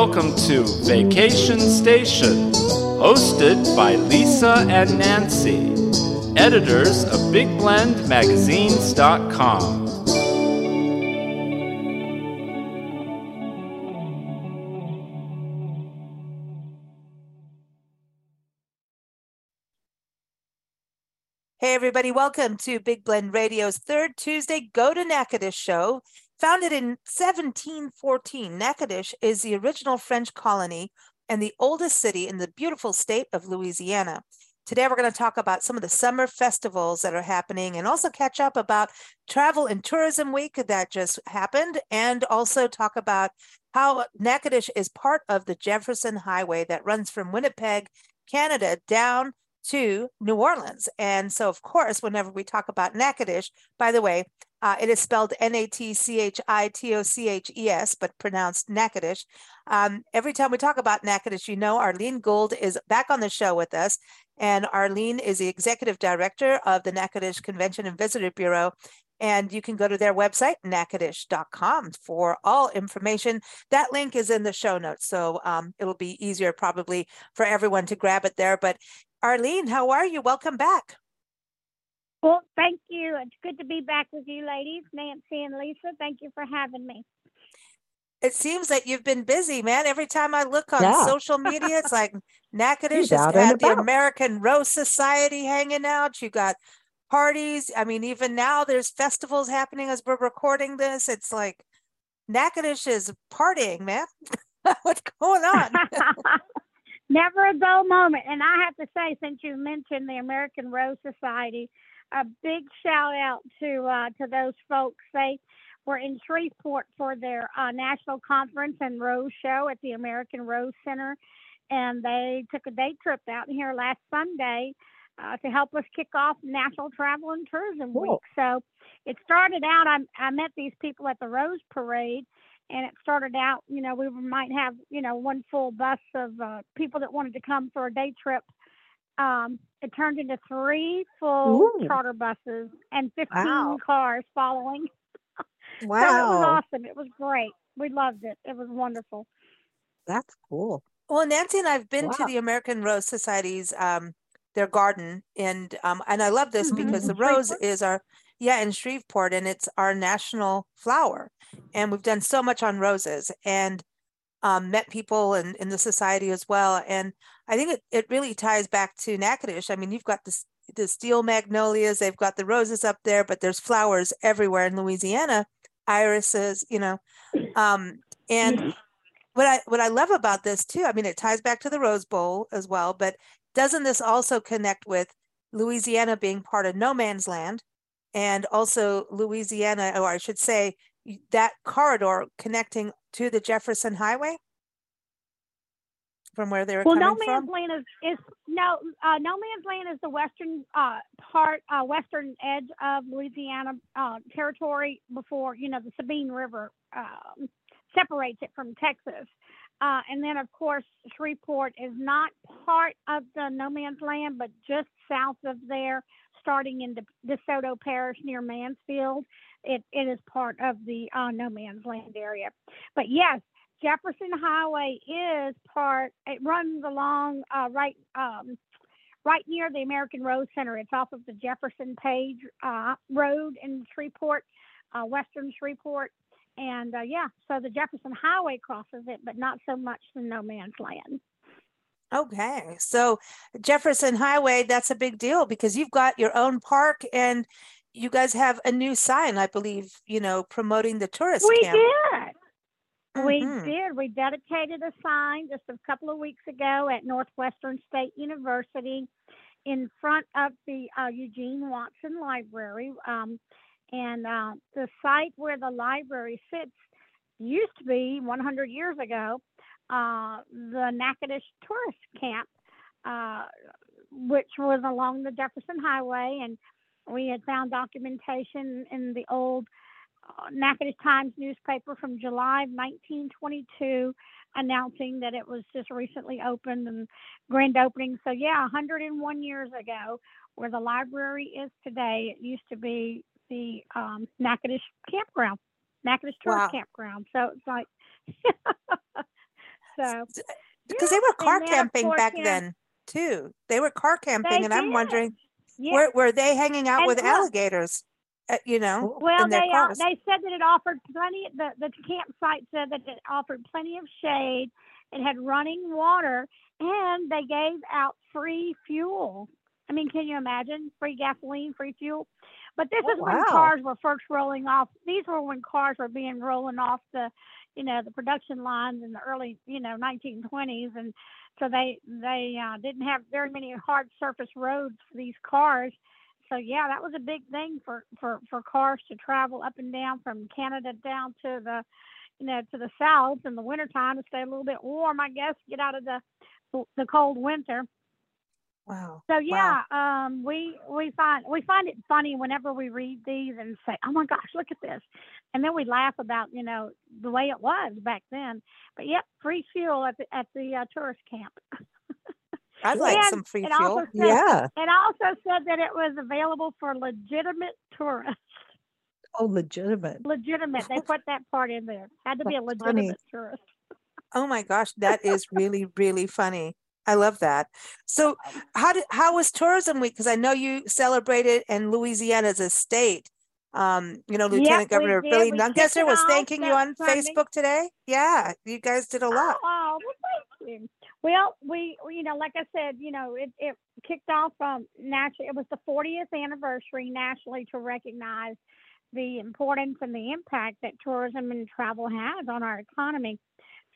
welcome to Vacation Station, hosted by Lisa and Nancy, editors of BigBlendMagazines.com. Hey, everybody, welcome to Big Blend Radio's third Tuesday Go to Natchitoches show. Founded in 1714, Natchitoches is the original French colony and the oldest city in the beautiful state of Louisiana. Today, we're going to talk about some of the summer festivals that are happening and also catch up about Travel and Tourism Week that just happened, and also talk about how Natchitoches is part of the Jefferson Highway that runs from Winnipeg, Canada, down to New Orleans. And so, of course, whenever we talk about Natchitoches, by the way, uh, it is spelled N A T C H I T O C H E S, but pronounced Natchitoches. Um, every time we talk about Natchitoches, you know Arlene Gould is back on the show with us. And Arlene is the executive director of the Natchitoches Convention and Visitor Bureau. And you can go to their website, natchitoches.com, for all information. That link is in the show notes. So um, it'll be easier probably for everyone to grab it there. But Arlene, how are you? Welcome back. Well, thank you. It's good to be back with you, ladies, Nancy and Lisa. Thank you for having me. It seems that you've been busy, man. Every time I look on Yeah. social media, it's like Natchitoches She's has got the. American Rose Society hanging out. You got parties. I mean, even now there's festivals happening as we're recording this. It's like Natchitoches is partying, man. What's going on? Never a dull moment. And I have to say, since you mentioned the American Rose Society, a big shout out to uh, to those folks. They were in Shreveport for their uh, national conference and rose show at the American Rose Center, and they took a day trip out here last Sunday uh, to help us kick off National Travel and Tourism Cool. Week. So it started out. I, I met these people at the Rose Parade, and it started out. You know, we might have you know one full bus of uh, people that wanted to come for a day trip. Um, it turned into three full Ooh. charter buses and 15 Wow. cars following. So it was awesome. It was great. We loved it. It was wonderful. that's cool. Well, Nancy and I've been to the American Rose Society's um their garden and um and I love this Mhm. because the rose is our yeah in Shreveport and it's our national flower and we've done so much on roses and um met people in in the society as well and I think it, it really ties back to Natchitoches. I mean, you've got this the steel magnolias, they've got the roses up there, but there's flowers everywhere in Louisiana, irises, you know. Um and what I what I love about this too, I mean, it ties back to the Rose Bowl as well, but doesn't this also connect with Louisiana being part of no man's land and also Louisiana, or I should say, that corridor connecting to the Jefferson Highway from where they were Well, coming no man's from? land is, is no uh, no man's land is the western uh, part, uh, western edge of Louisiana uh, territory before you know the Sabine River um, separates it from Texas. Uh, and then, of course, Shreveport is not part of the no man's land, but just south of there, starting in De- DeSoto Parish near Mansfield. It, it is part of the uh, no man's land area. But yes, Jefferson Highway is part. It runs along uh, right um, right near the American Rose Center. It's off of the Jefferson Paige uh, Road in Shreveport, uh, Western Shreveport, and uh, yeah, so the Jefferson Highway crosses it, but not so much the No Man's Land. Okay, so Jefferson Highway, that's a big deal because you've got your own park and you guys have a new sign, I believe, you know, promoting the tourist We camp. did. We Mhm. did. We dedicated a sign just a couple of weeks ago at Northwestern State University in front of the uh, Eugene Watson Library. Um, and uh, the site where the library sits used to be 100 years ago uh, the Natchitoches Tourist Camp, uh, which was along the Jefferson Highway. And we had found documentation in the old uh, Natchitoches Times newspaper from July of 1922 announcing that it was just recently opened and grand opening. So, yeah, 101 years ago, where the library is today, it used to be the um, Natchitoches campground, Natchitoches Tourist Wow. Campground. So it's like, So because they were car camping back yeah, then too. They were car camping, They and I'm wondering Yeah. were were they hanging out And with look- alligators? Uh, you know, Well, they uh, they said that it offered plenty. The the campsite said that it offered plenty of shade. It had running water, and they gave out free fuel. I mean, can you imagine free gasoline, free fuel? But this Oh, is when wow. cars were first rolling off. These were when cars were being rolling off the, you know, the production lines in the early, you know, 1920s, and so they they uh, didn't have very many hard surface roads for these cars so yeah, that was a big thing for for for cars to travel up and down from Canada down to the, you know, to the south in the wintertime to stay a little bit warm, I guess, get out of the the cold winter. Wow. So yeah, um, we we find we find it funny whenever we read these and say, "Oh my gosh, look at this," and then we laugh about you know the way it was back then. But yep, free fuel at the at the uh, tourist camp. I'd like And some free fuel. said, Yeah. It also said that it was available for legitimate tourists. Oh, legitimate. legitimate. They put that part in there. Had to be a That's funny. legitimate tourist. Oh my gosh, that is really really funny. I love that. So, how did how was Tourism Week? Because I know you celebrated in Louisiana as a state. Um, you know, Lieutenant we Governor did. Billy Nungesser was thanking you on Sunday. Facebook today. Yeah, you guys did a lot. Oh, well, thank you. Well, we, you know, like I said, you know, it, it kicked off um, nationally. It was the 40th anniversary nationally to recognize the importance and the impact that tourism and travel has on our economy.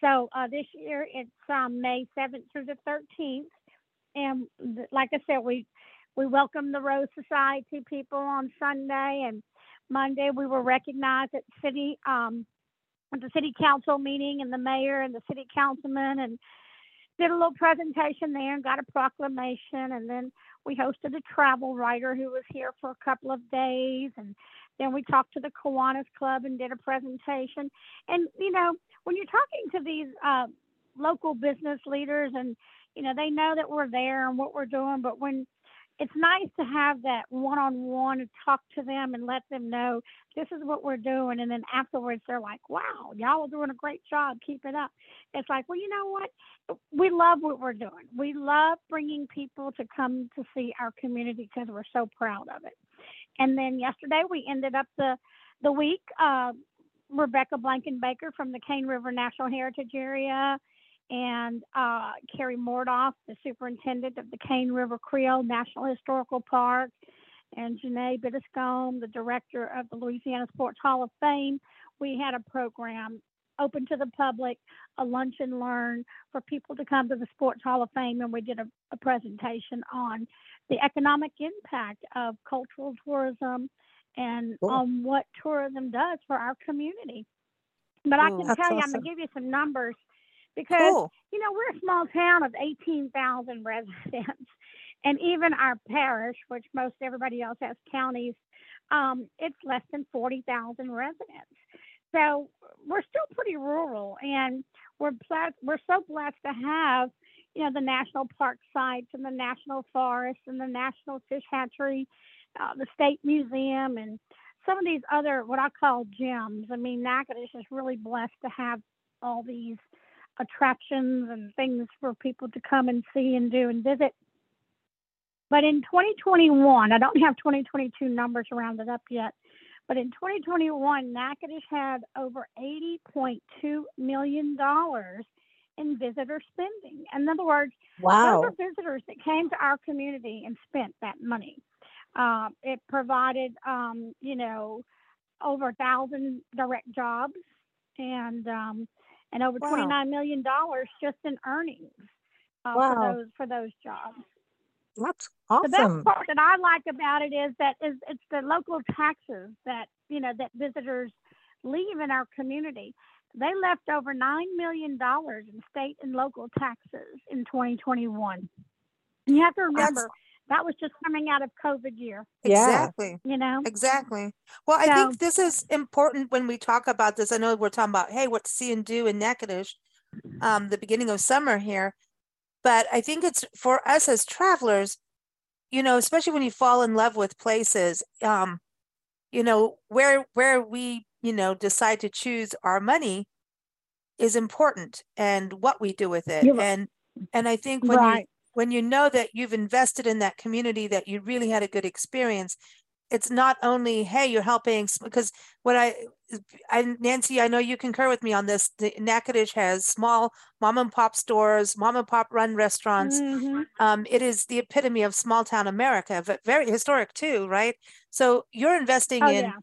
So uh, this year it's um, May 7th through the 13th, and like I said, we we welcome the Rose Society people on Sunday, and Monday we were recognized at city um, at the city council meeting, and the mayor and the city councilman, and did a little presentation there and got a proclamation, and then we hosted a travel writer who was here for a couple of days, and then we talked to the Kiwanis Club and did a presentation. And you know, when you're talking to these uh, local business leaders, and you know, they know that we're there and what we're doing, but when it's nice to have that one-on-one and talk to them and let them know this is what we're doing, and then afterwards they're like, "Wow, y'all are doing a great job. Keep it up." It's like, well, you know what? We love what we're doing. We love bringing people to come to see our community because we're so proud of it. And then yesterday we ended up the the week. Uh, Rebecca Blankenbaker from the Cane River National Heritage Area, and uh, Carrie Mardorf, the superintendent of the Cane River Creole National Historical Park, and Janae Bittiscombe, the director of the Louisiana Sports Hall of Fame. We had a program open to the public, a lunch and learn for people to come to the Sports Hall of Fame, and we did a, a presentation on the economic impact of cultural tourism and Cool. on what tourism does for our community. But I can that's tell you, I'm gonna give you some numbers because Cool. you know we're a small town of 18,000 residents, and even our parish, which most everybody else has counties, um, it's less than 40,000 residents. So we're still pretty rural, and we're blessed. We're so blessed to have, you know, the national park sites and the national forest and the national fish hatchery, uh, the state museum, and some of these other what I call gems. I mean, Natchitoches is really blessed to have all these attractions and things for people to come and see and do and visit. But in 2021, I don't have 2022 numbers rounded up yet, but in 2021, Natchitoches had over 80.2 million dollars in visitor spending. In other words, Wow. those are visitors that came to our community and spent that money. Uh, it provided, um, you know, over a thousand direct jobs and um, and over Wow. twenty nine million dollars just in earnings uh, Wow. for those for those jobs. That's awesome. The best part that I like about it is that is it's the local taxes that you know that visitors leave in our community. They left over nine million dollars in state and local taxes in 2021. And you have to remember that was just coming out of COVID year. Yeah. Exactly. You know, Exactly. Well, I think this is important when we talk about this. I know we're talking about, hey, what to see and do in Natchitoches, um, the beginning of summer here. But I think it's for us as travelers, you know, especially when you fall in love with places, um, you know, where where we, you know, decide to choose our money is important and what we do with it You're right. and and i think when you right. When you know that you've invested in that community that you really had a good experience it's not only hey you're helping because what i i nancy i know you concur with me on this the natchitoches has small mom and pop stores mom and pop run restaurants Mhm. um, it is the epitome of small town america but very historic too right so you're investing Oh, in yeah.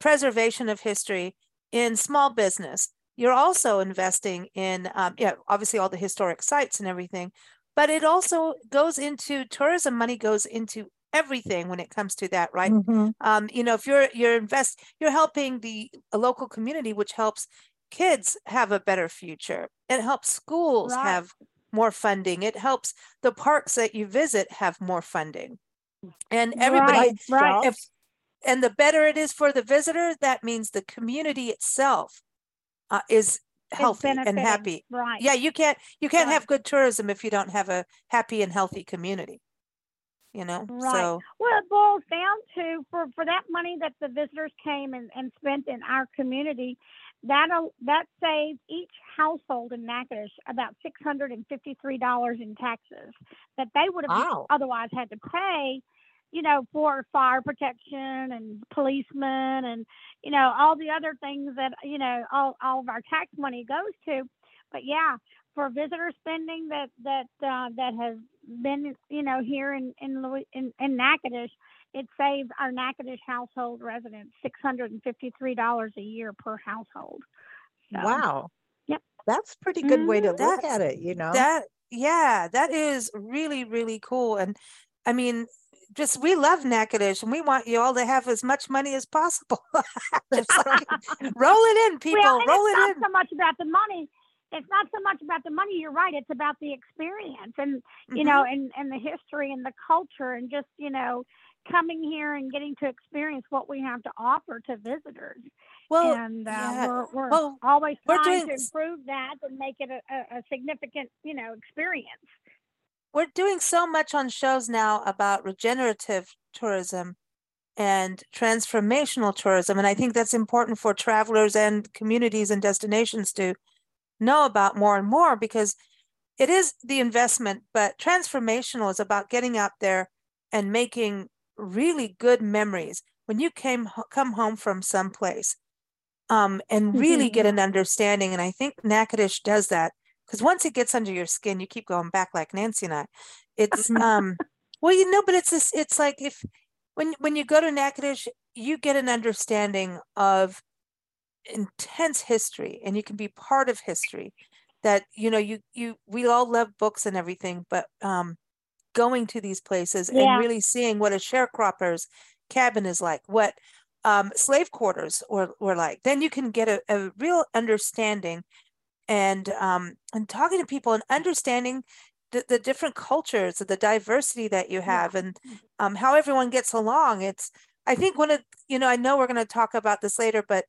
preservation of history in small business. You're also investing in, um, yeah, obviously all the historic sites and everything, but it also goes into tourism. Money goes into everything when it comes to that, right? Mhm. Um, you know, if you're you're invest, you're helping the local community, which helps kids have a better future. It helps schools Right. have more funding. It helps the parks that you visit have more funding, and everybody Right, right. if and the better it is for the visitor, that means the community itself uh, Is healthy and happy. Right. Yeah, you can't you can't Right. have good tourism if you don't have a happy and healthy community. You know, Right. so Well, it boils down to for for that money that the visitors came and, and spent in our community, that that saves each household in Natchitoches about six hundred and fifty three dollars in taxes that they would have Wow. otherwise had to pay, you know, for fire protection and policemen and you know all the other things that you know all all of our tax money goes to. But yeah, for visitor spending that that uh, that has been you know here in in Louis, in, in Natchitoches, it saves our Natchitoches household residents six hundred and fifty three dollars a year per household. So, Wow. Yep. That's a pretty good way to Mhm. look That's- at it, you know? that yeah, that is really really cool. And I mean, just we love Natchitoches and we want you all to have as much money as possible. like, roll it in, people, well, roll it's it not in. so much about the money. It's not so much about the money. You're right. It's about the experience and you Mhm. know and and the history and the culture and just you know coming here and getting to experience what we have to offer to visitors. well, and uh, yeah. we're, we're Well, always we're trying doing to improve that and make it a, a, a significant, you know, experience. We're doing so much on shows now about regenerative tourism and transformational tourism. And I think that's important for travelers and communities and destinations to know about more and more because it is the investment, but transformational is about getting out there and making really good memories when you came come home from someplace um, and really get an understanding. And I think Natchitoches does that because once it gets under your skin, you keep going back like Nancy and I. It's um, well, you know, but it's this. It's like if when when you go to Natchitoches, you get an understanding of intense history, and you can be part of history. That you know, you you we all love books and everything, but um, going to these places Yeah. and really seeing what a sharecropper's cabin is like, what um, slave quarters were, were like, then you can get a, a real understanding and um, and talking to people and understanding the, the different cultures, the diversity that you have, and um, how everyone gets along. It's I think one of you know I know we're going to talk about this later, but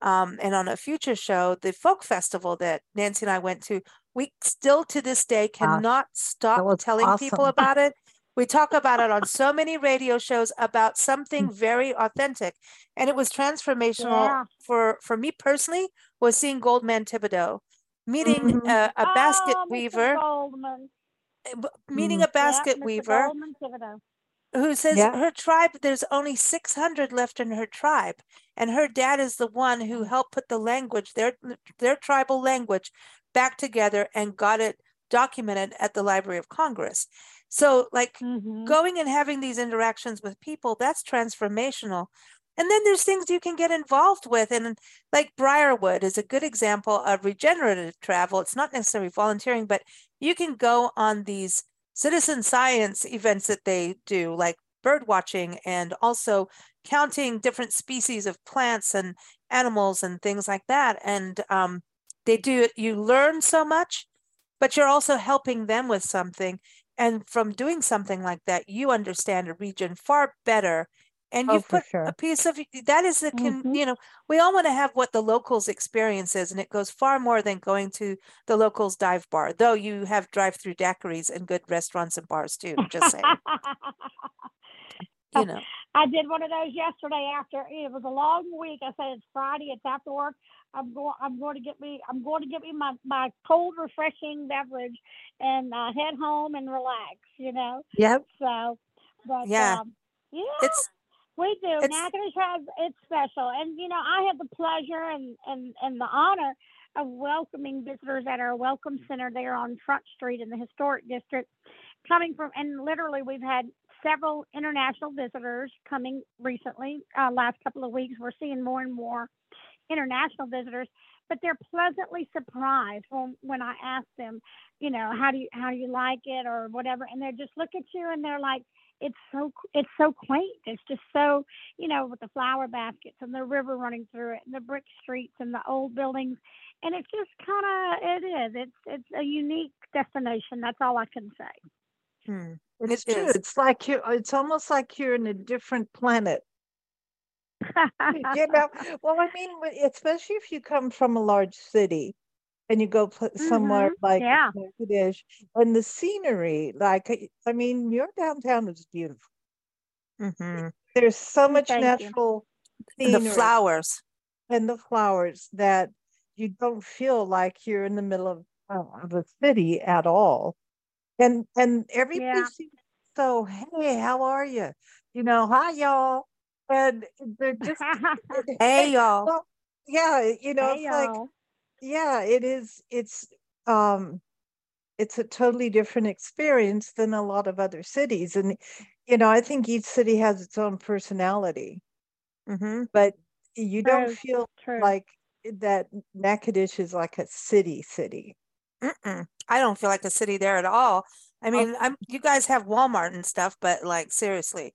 um, and on a future show, the folk festival that Nancy and I went to, we still to this day cannot stop was telling people about it. We talk about it on so many radio shows about something very authentic, and it was transformational Yeah. for for me personally. Was seeing Goldman Thibodeaux, meeting Mhm. a, a basket oh, weaver, Goldman. uh, meeting Mm. a basket Yep, Mr. weaver who says Yeah. her tribe there's only 600 left in her tribe and her dad is the one who helped put the language their their tribal language back together and got it documented at the library of congress so like Mhm. going and having these interactions with people that's transformational and then there's things you can get involved with and like briarwood is a good example of regenerative travel. It's not necessarily volunteering but you can go on these citizen science events that they do like bird watching and also counting different species of plants and animals and things like that. And um, they do you learn so much but you're also helping them with something. And from doing something like that you understand a region far better and Oh, you've for put sure. a piece of that is the con, Mhm. you know we all want to have what the locals experience is and it goes far more than going to the locals dive bar though you have drive-through daiquiris and good restaurants and bars too just saying you know I did one of those yesterday after it was a long week. I said it's Friday, it's after work. I'm going I'm going to get me I'm going to get me my, my cold refreshing beverage and uh, head home and relax, you know. Yep. So but Yeah. um, yeah, It's we do. it's- Natchitoches has it's special, and you know I have the pleasure and and and the honor of welcoming visitors at our welcome center there on Front Street in the historic district, coming from and literally we've had several international visitors coming recently. Uh, last couple of weeks, we're seeing more and more international visitors, but they're pleasantly surprised when when I ask them, you know, how do you how do you like it or whatever, and they just look at you and they're like it's so it's so quaint. It's just so you know with the flower baskets and the river running through it and the brick streets and the old buildings, and it's just kind of it is. It's it's a unique destination. That's all I can say. hmm, It's It true. is. It's like you're, it's almost like you're in a different planet. You know, well, I mean, especially if you come from a large city and you go pl- somewhere Mhm, like yeah. Bangladesh and the scenery, like, I- I mean, your downtown is beautiful. hmm There's so much Thank you. natural the flowers. and the flowers that you don't feel like you're in the middle of, of a city at all. And and everybody Yeah. seems so, hey, how are you? You know, hi y'all. And they're just Hey y'all. well, yeah, you know, Hey, it's like y'all. Yeah, it is it's um it's a totally different experience than a lot of other cities. And you know, I think each city has its own personality, hmm but you don't feel True. like that Natchitoches is like a city city. Mm-mm. I don't feel like a city there at all. I mean, I'm you guys have Walmart and stuff, but like seriously,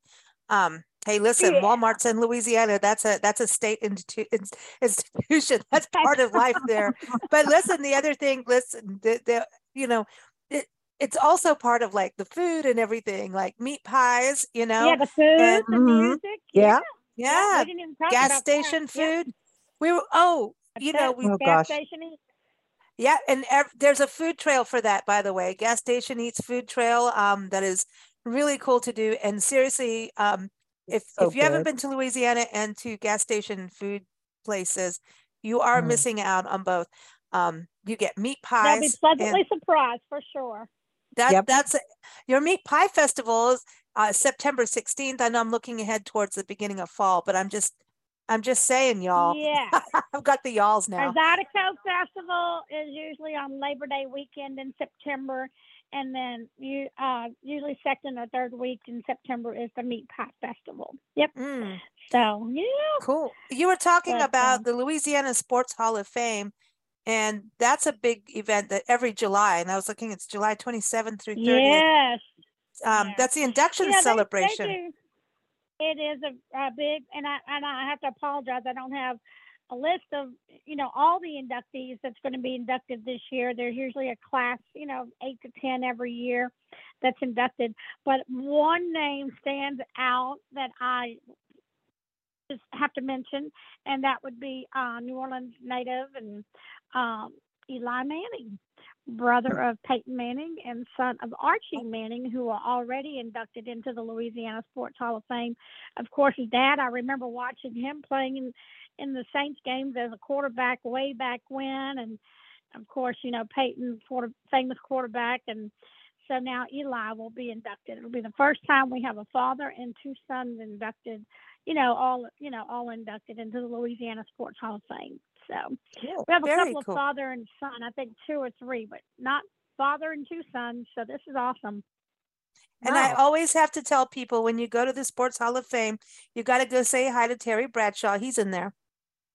um, hey, listen, Yeah. Walmart's in Louisiana. That's a that's a state institu- institution. That's part of life there. But listen, the other thing, listen, the, the you know, it it's also part of like the food and everything, like meat pies. You know, yeah, the food, and- the Mhm. music. Yeah. yeah, we didn't even gas about that. station Yeah, food. We were oh, that's you know, we Oh, gas gosh. station. is- Yeah, and ev- there's a food trail for that, by the way. Gas station eats food trail. Um, that is really cool to do. And seriously, um, if so if you haven't been to Louisiana and to gas station food places, you are Mm. missing out on both. Um, you get meat They'll be pies. and pleasantly surprised for sure. that Yep. that's your meat pie festival is uh, September 16th. I know I'm looking ahead towards the beginning of fall, but I'm just I'm just saying, y'all. Yeah. I've got the y'alls Our now. Zydeco Festival is usually on Labor Day weekend in September, and then you uh, usually second or third week in September is the Meat Pie Festival. Yep. Mm. So yeah, Cool. You were talking But, about um, the Louisiana Sports Hall of Fame, and that's a big event that every July, and I was looking, it's July 27th through 30th. yes. Um, yeah. that's the induction You know, they- they celebration. It is a, a big, and I and I have to apologize. I don't have a list of you know all the inductees that's going to be inducted this year. There's usually a class, you know, eight to ten every year that's inducted. But one name stands out that I just have to mention, and that would be uh, New Orleans native and um, Eli Manning, brother of Peyton Manning and son of Archie Manning, who are already inducted into the Louisiana Sports Hall of Fame. Of course, his dad, I remember watching him playing in, in the Saints games as a quarterback way back when. And of course, you know, Peyton, quarter, famous quarterback. And so now Eli will be inducted. It'll be the first time we have a father and two sons inducted, you know, all, you know, all inducted into the Louisiana Sports Hall of Fame. So Cool. we have a Very couple cool. of father and son, I think two or three, but not father and two sons. So this is awesome. And I always have to tell people when you go to the Sports Hall of Fame, you got to go say hi to Terry Bradshaw. He's in there.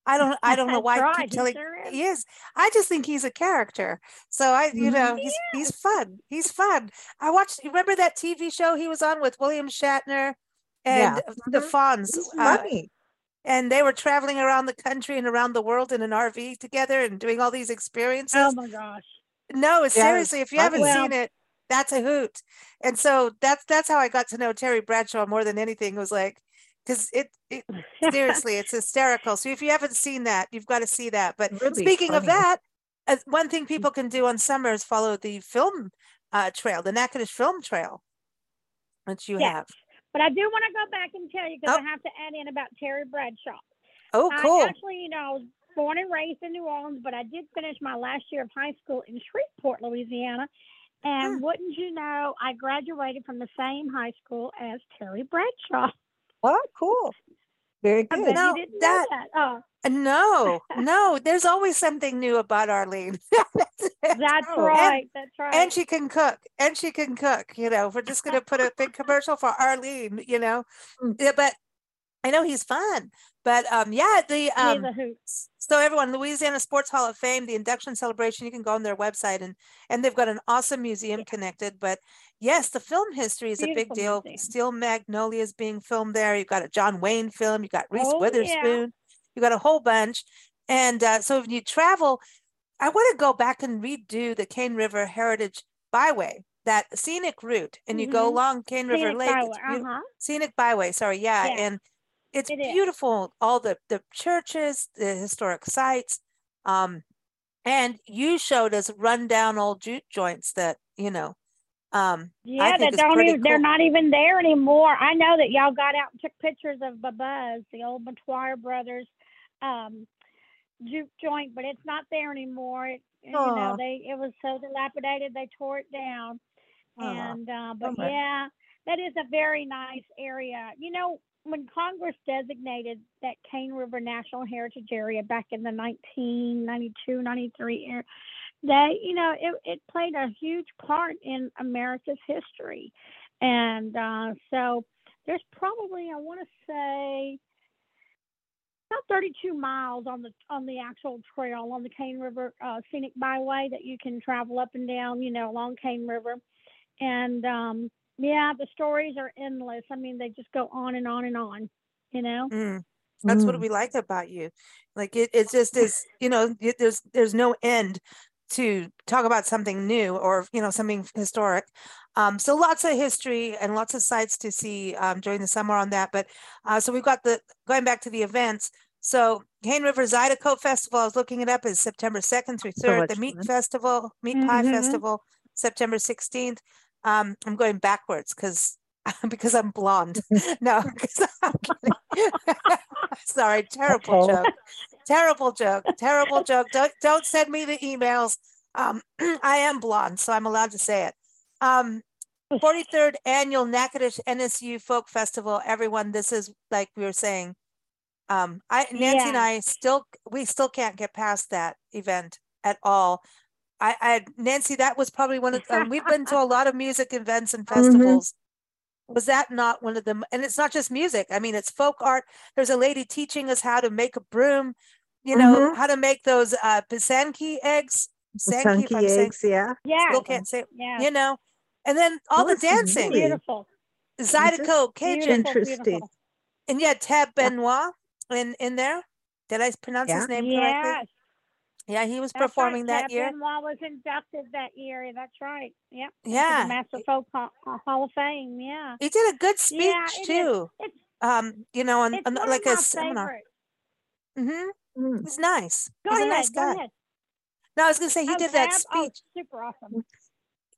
I don't I don't know why I keep he telling sure is. he is. I just think he's a character. So I you know, he's he's fun. He's fun. I watched you remember that TV show he was on with William Shatner and Yeah. the Mhm. Fonz uh, and they were traveling around the country and around the world in an RV together and doing all these experiences. Oh my gosh. No, Yeah, seriously, if you haven't seen it, that's a hoot. And so that's that's how I got to know Terry Bradshaw more than anything. Was like, because it, it seriously, it's hysterical. So if you haven't seen that, you've got to see that. But Really speaking of that, uh, one thing people can do on summer is follow the film uh, trail, the Natchitoches Film Trail, which you Yes. have. But I do want to go back and tell you because Oh. I have to add in about Terry Bradshaw. Oh, I cool. actually, you know, I was born and raised in New Orleans, but I did finish my last year of high school in Shreveport, Louisiana. And Hmm. wouldn't you know, I graduated from the same high school as Terry Bradshaw. Oh, cool. Very good. No, that- that. Oh, Uh, No, no, there's always something new about Arlene. that's Oh, and- right. that's right. and she can cook and she can cook you know we're just going to put a big commercial for arlene you know Mm. yeah, but i know he's fun but um yeah the um so everyone louisiana sports hall of fame the induction celebration you can go on their website and and they've got an awesome museum connected but yes the film history is a big deal museum. steel magnolia is being filmed there you've got a john wayne film you got reese Oh, yeah. witherspoon you got a whole bunch and uh, so if you travel I want to go back and redo the Cane River Heritage Byway, that scenic route, and you go Mhm. along Cane River Scenic Lake. Byway, uh-huh. Scenic Byway, sorry, yeah, Yeah, and it's it beautiful. All the the churches, the historic sites, um, and you showed us rundown old juke joints that you know. Um, Yeah, think that don't even, they're not even there anymore. I know that y'all got out and took pictures of Babuz, the old McTwire brothers um juke joint, but it's not there anymore. It, you know, they it was so dilapidated they tore it down. Aw, And uh but yeah, that is a very nice area. You know, when Congress designated that Cane River National Heritage Area back in the 1992, 93 era, they, you know, it, it played a huge part in America's history. And uh, so there's probably, I want to say, about 32 miles on the on the actual trail on the Cane River uh, Scenic Byway that you can travel up and down, you know, along Cane River. And um, yeah, the stories are endless. I mean, they just go on and on and on. You know. mm, that's what Mm. we like about you. Like it, it just is, you know, y- there's there's no end to talk about something new or you know something historic. Um, so lots of history and lots of sites to see um, during the summer on that. But uh, so we've got the going back to the events. So Cane River Zydeco Festival, I was looking it up, is September second through So third. the Meat fun. Festival, Meat Pie Mhm. Festival, September sixteenth. Um, I'm going backwards because because I'm blonde. no, I'm kidding. Sorry, terrible Uh-oh. joke. Terrible joke. Terrible joke. Don't don't send me the emails. Um, I am blonde, so I'm allowed to say it. Um, 43rd annual Natchitoches NSU Folk Festival. Everyone, this is like we were saying. Um, I Nancy and I still we still can't get past that event at all. I, I Nancy, that was probably one of um, we've been to a lot of music events and festivals. Was that not one of them? And it's not just music. I mean, it's folk art. There's a lady teaching us how to make a broom. You know how to make those uh pisanki eggs. Pisanki, if Chunky I'm saying- eggs, yeah. Yeah. still can't say. Yeah. You know, and then all the dancing. really. Beautiful. Zydeco, Cajun, Beautiful, Interesting. beautiful. and yeah, Tab Benoit in in there. Did I pronounce his name correctly? Yes. Yeah, he was That's right. performing that Tab year. Benoit was inducted that year. That's right. Yep. Yeah. The Master Folk Hall, of Fame. Yeah. He did a good speech Yeah, it is. too. It's Um, you know, on, it's on like a seminar. Mm-hmm. Mm. He's nice. Go He's ahead. a nice go guy. ahead. No, I was gonna say he Oh, did that Tab? Oh, speech. super awesome.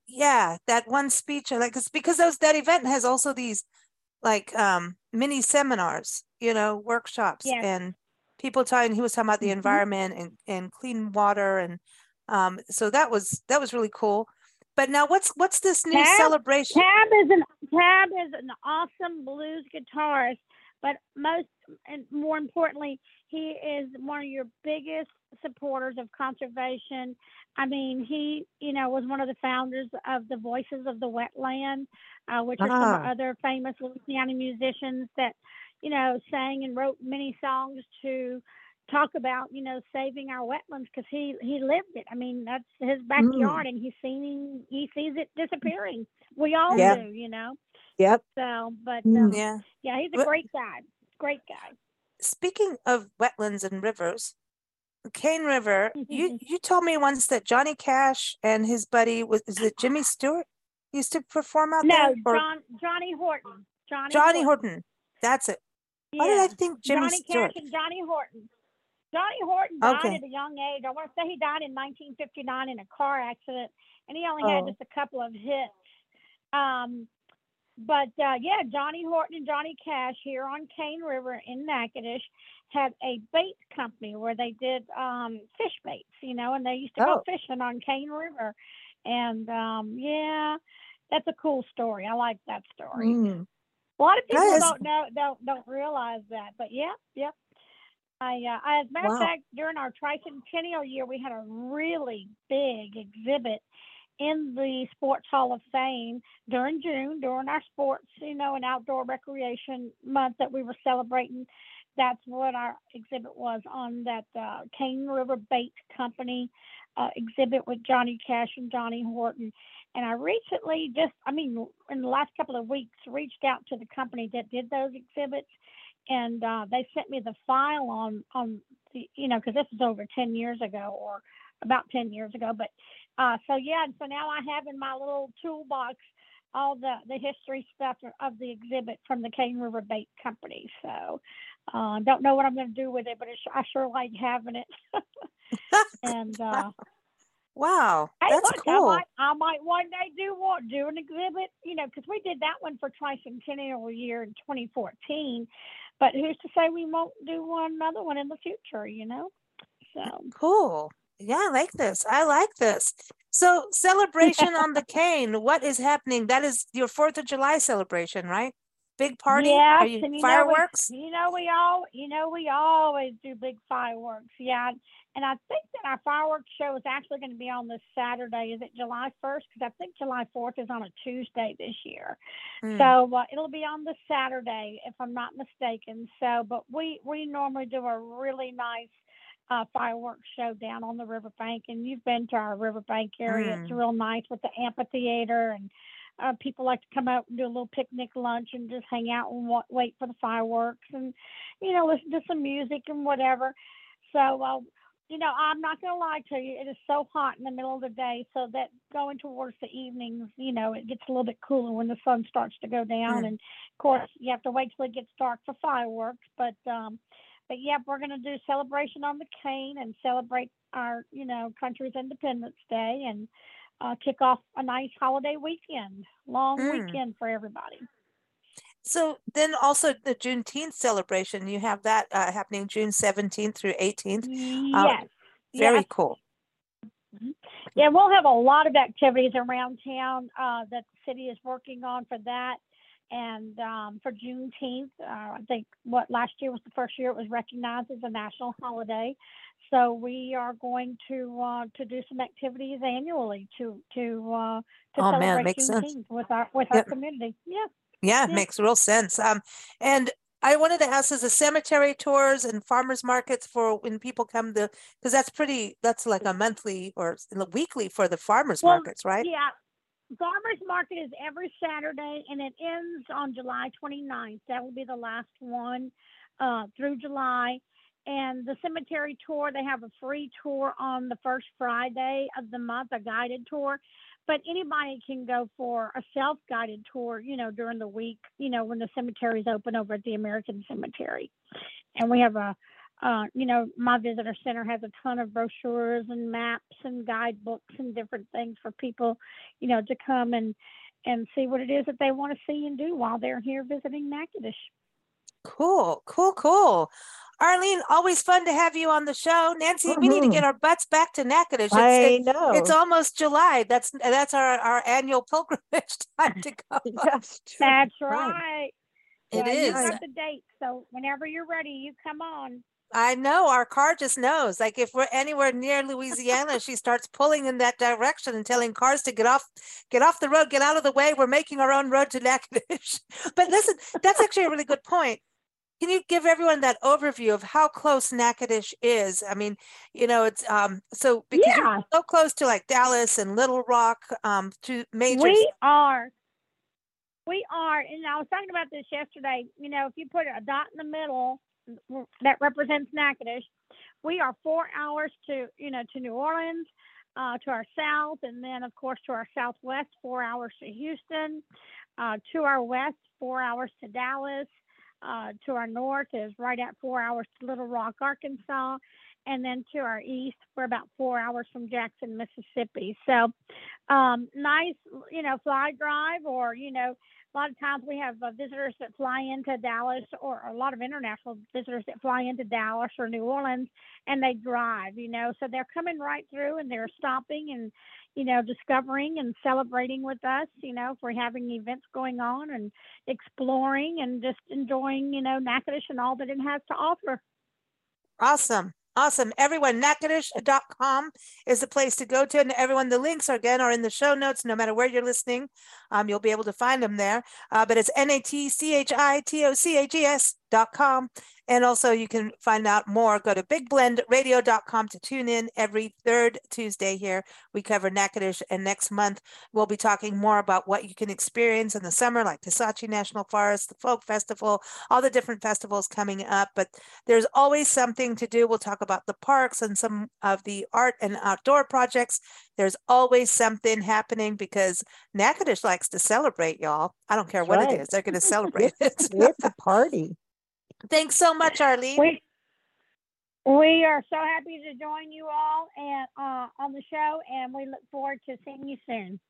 Yeah, that one speech. I like it's because those that event has also these like um mini seminars, you know, workshops Yes. and people talking. He was talking about the Mhm. environment and and clean water and um so that was that was really cool. But now what's what's this new Tab- celebration? Tab is an Tab is an awesome blues guitarist, but most and more importantly, he is one of your biggest supporters of conservation. I mean, he you know was one of the founders of the Voices of the Wetland, uh, which are some Ah. other famous Louisiana musicians that you know sang and wrote many songs to talk about you know saving our wetlands because he he lived it i mean that's his backyard and he's seen he sees it disappearing we all Yeah. do you know Yep. so but Mm. um, Yeah. yeah he's a But- great guy great guy Speaking of wetlands and rivers, Cane River, you you told me once that Johnny Cash and his buddy was is it Jimmy Stewart used to perform out no there? Or john johnny horton johnny Johnny Horton. That's it. Why did I think Jimmy johnny Stewart? cash and johnny horton johnny horton died Okay. at a young age i want to say he died in 1959 in a car accident and he only had Oh. just a couple of hits um but uh, yeah, Johnny Horton and Johnny Cash here on Cane River in Natchitoches had a bait company where they did um, fish baits, you know, and they used to Oh. go fishing on Cane River. And um, yeah, that's a cool story. I like that story. Mm. A lot of people is- don't know don't don't realize that, but yeah, yep. I, uh, I, as a matter Wow. of fact, during our tricentennial year, we had a really big exhibit in the Sports Hall of Fame during June, during our sports, you know, and outdoor recreation month that we were celebrating. That's what our exhibit was on that uh, Cane River Bait Company uh, exhibit with Johnny Cash and Johnny Horton. And I recently just, I mean, in the last couple of weeks, reached out to the company that did those exhibits, and uh, they sent me the file on on the, you know, because this was over ten years ago or about ten years ago. But uh, so yeah, and so now I have in my little toolbox all the the history stuff of the exhibit from the Cane River Bait Company. So uh, don't know what I'm going to do with it, but it's, I sure like having it. and uh, Wow, that's look, I cool. might, I might one day do what do an exhibit, you know, because we did that one for tricentennial year in 2014. But who's to say we won't do one another one in the future, you know? So Cool. Yeah, I like this. I like this. So, celebration on the cane. What is happening? That is your Fourth of July celebration, right? Big party? Yes, Are you, you fireworks? Know we, you know we all you know we always do big fireworks. Yeah, and I think that our fireworks show is actually going to be on this Saturday. Is it July first? Because I think July fourth is on a Tuesday this year. Hmm. So uh, it'll be on the Saturday, if I'm not mistaken. So, but we we normally do a really nice uh, fireworks show down on the riverbank, and you've been to our riverbank area. It's Mm. real nice with the amphitheater, and uh, people like to come out and do a little picnic lunch and just hang out and wa- wait for the fireworks, and you know listen to some music and whatever. So. Uh, you know, I'm not going to lie to you. It is so hot in the middle of the day, so that going towards the evenings, you know, it gets a little bit cooler when the sun starts to go down. Mm. And of course, you have to wait till it gets dark for fireworks. But, um, but yeah, we're going to do celebration on the cane and celebrate our, you know, country's Independence Day and uh, kick off a nice holiday weekend, long Mm. weekend for everybody. So then also the Juneteenth celebration, you have that uh, happening June 17th through 18th. yes. Very yes. cool. Yeah, we'll have a lot of activities around town uh, that the city is working on for that. And um, for Juneteenth, uh, I think what last year was the first year it was recognized as a national holiday. So we are going to uh, to do some activities annually to to uh, to Oh, man, celebrate sense. Juneteenth with our with Yep. our community. Yeah. Yeah, it Yeah. makes real sense. Um, and I wanted to ask, is the cemetery tours and farmers markets for when people come to, because that's pretty, that's like a monthly or weekly for the farmers Well, markets, right? Yeah. Farmers market is every Saturday and it ends on July 29th. That will be the last one uh, through July. And the cemetery tour, they have a free tour on the first Friday of the month, a guided tour. But anybody can go for a self guided tour, you know, during the week, you know, when the cemetery is open over at the American Cemetery. And we have a uh, you know, my visitor center has a ton of brochures and maps and guidebooks and different things for people, you know, to come and and see what it is that they want to see and do while they're here visiting Natchitoches. Cool, cool, cool. Arlene, always fun to have you on the show. Nancy, we need to Mhm. get our butts back to Natchitoches. It's, I it- know. it's almost July. That's that's our, our annual pilgrimage time to go. That's true. That's Right. right. It Yeah, is. You got the date, so whenever you're ready, you come on. I know our car just knows. Like if we're anywhere near Louisiana, she starts pulling in that direction and telling cars to get off, get off the road, get out of the way. We're making our own road to Natchitoches. but listen, that's actually a really good point. Can you give everyone that overview of how close Natchitoches is? I mean, you know, it's um so because Yeah. you're so close to like Dallas and Little Rock, um, to major. We are. We are, and I was talking about this yesterday. You know, if you put a dot in the middle, that represents Natchitoches. We are four hours to, you know, to New Orleans, uh, to our south, and then of course to our southwest, four hours to Houston. Uh, to our west, four hours to Dallas. Uh, to our north is right at four hours to Little Rock, Arkansas, and then to our east, we're about four hours from Jackson, Mississippi. So, um, nice, you know, fly drive or, you know, a lot of times we have uh, visitors that fly into Dallas, or a lot of international visitors that fly into Dallas or New Orleans, and they drive. You know, so they're coming right through and they're stopping and you know discovering and celebrating with us. You know, if we're having events going on and exploring and just enjoying you know Natchitoches and all that it has to offer. Awesome. Awesome. Everyone, natchitoches.com is the place to go to. And everyone, the links are again are in the show notes, no matter where you're listening. Um, you'll be able to find them there. Uh, but it's N A T C H I T O C A G And also, you can find out more. Go to bigblendradio.com to tune in every third Tuesday here. We cover Natchitoches, and next month we'll be talking more about what you can experience in the summer, like Kisatchie National Forest, the Folk Festival, all the different festivals coming up. But there's always something to do. We'll talk about the parks and some of the art and outdoor projects. There's always something happening because Natchitoches likes to celebrate, y'all. I don't care That's what right. it is, they're going to celebrate it. It's a party. Thanks so much, Arlene. We we are so happy to join you all and uh, on the show, and we look forward to seeing you soon.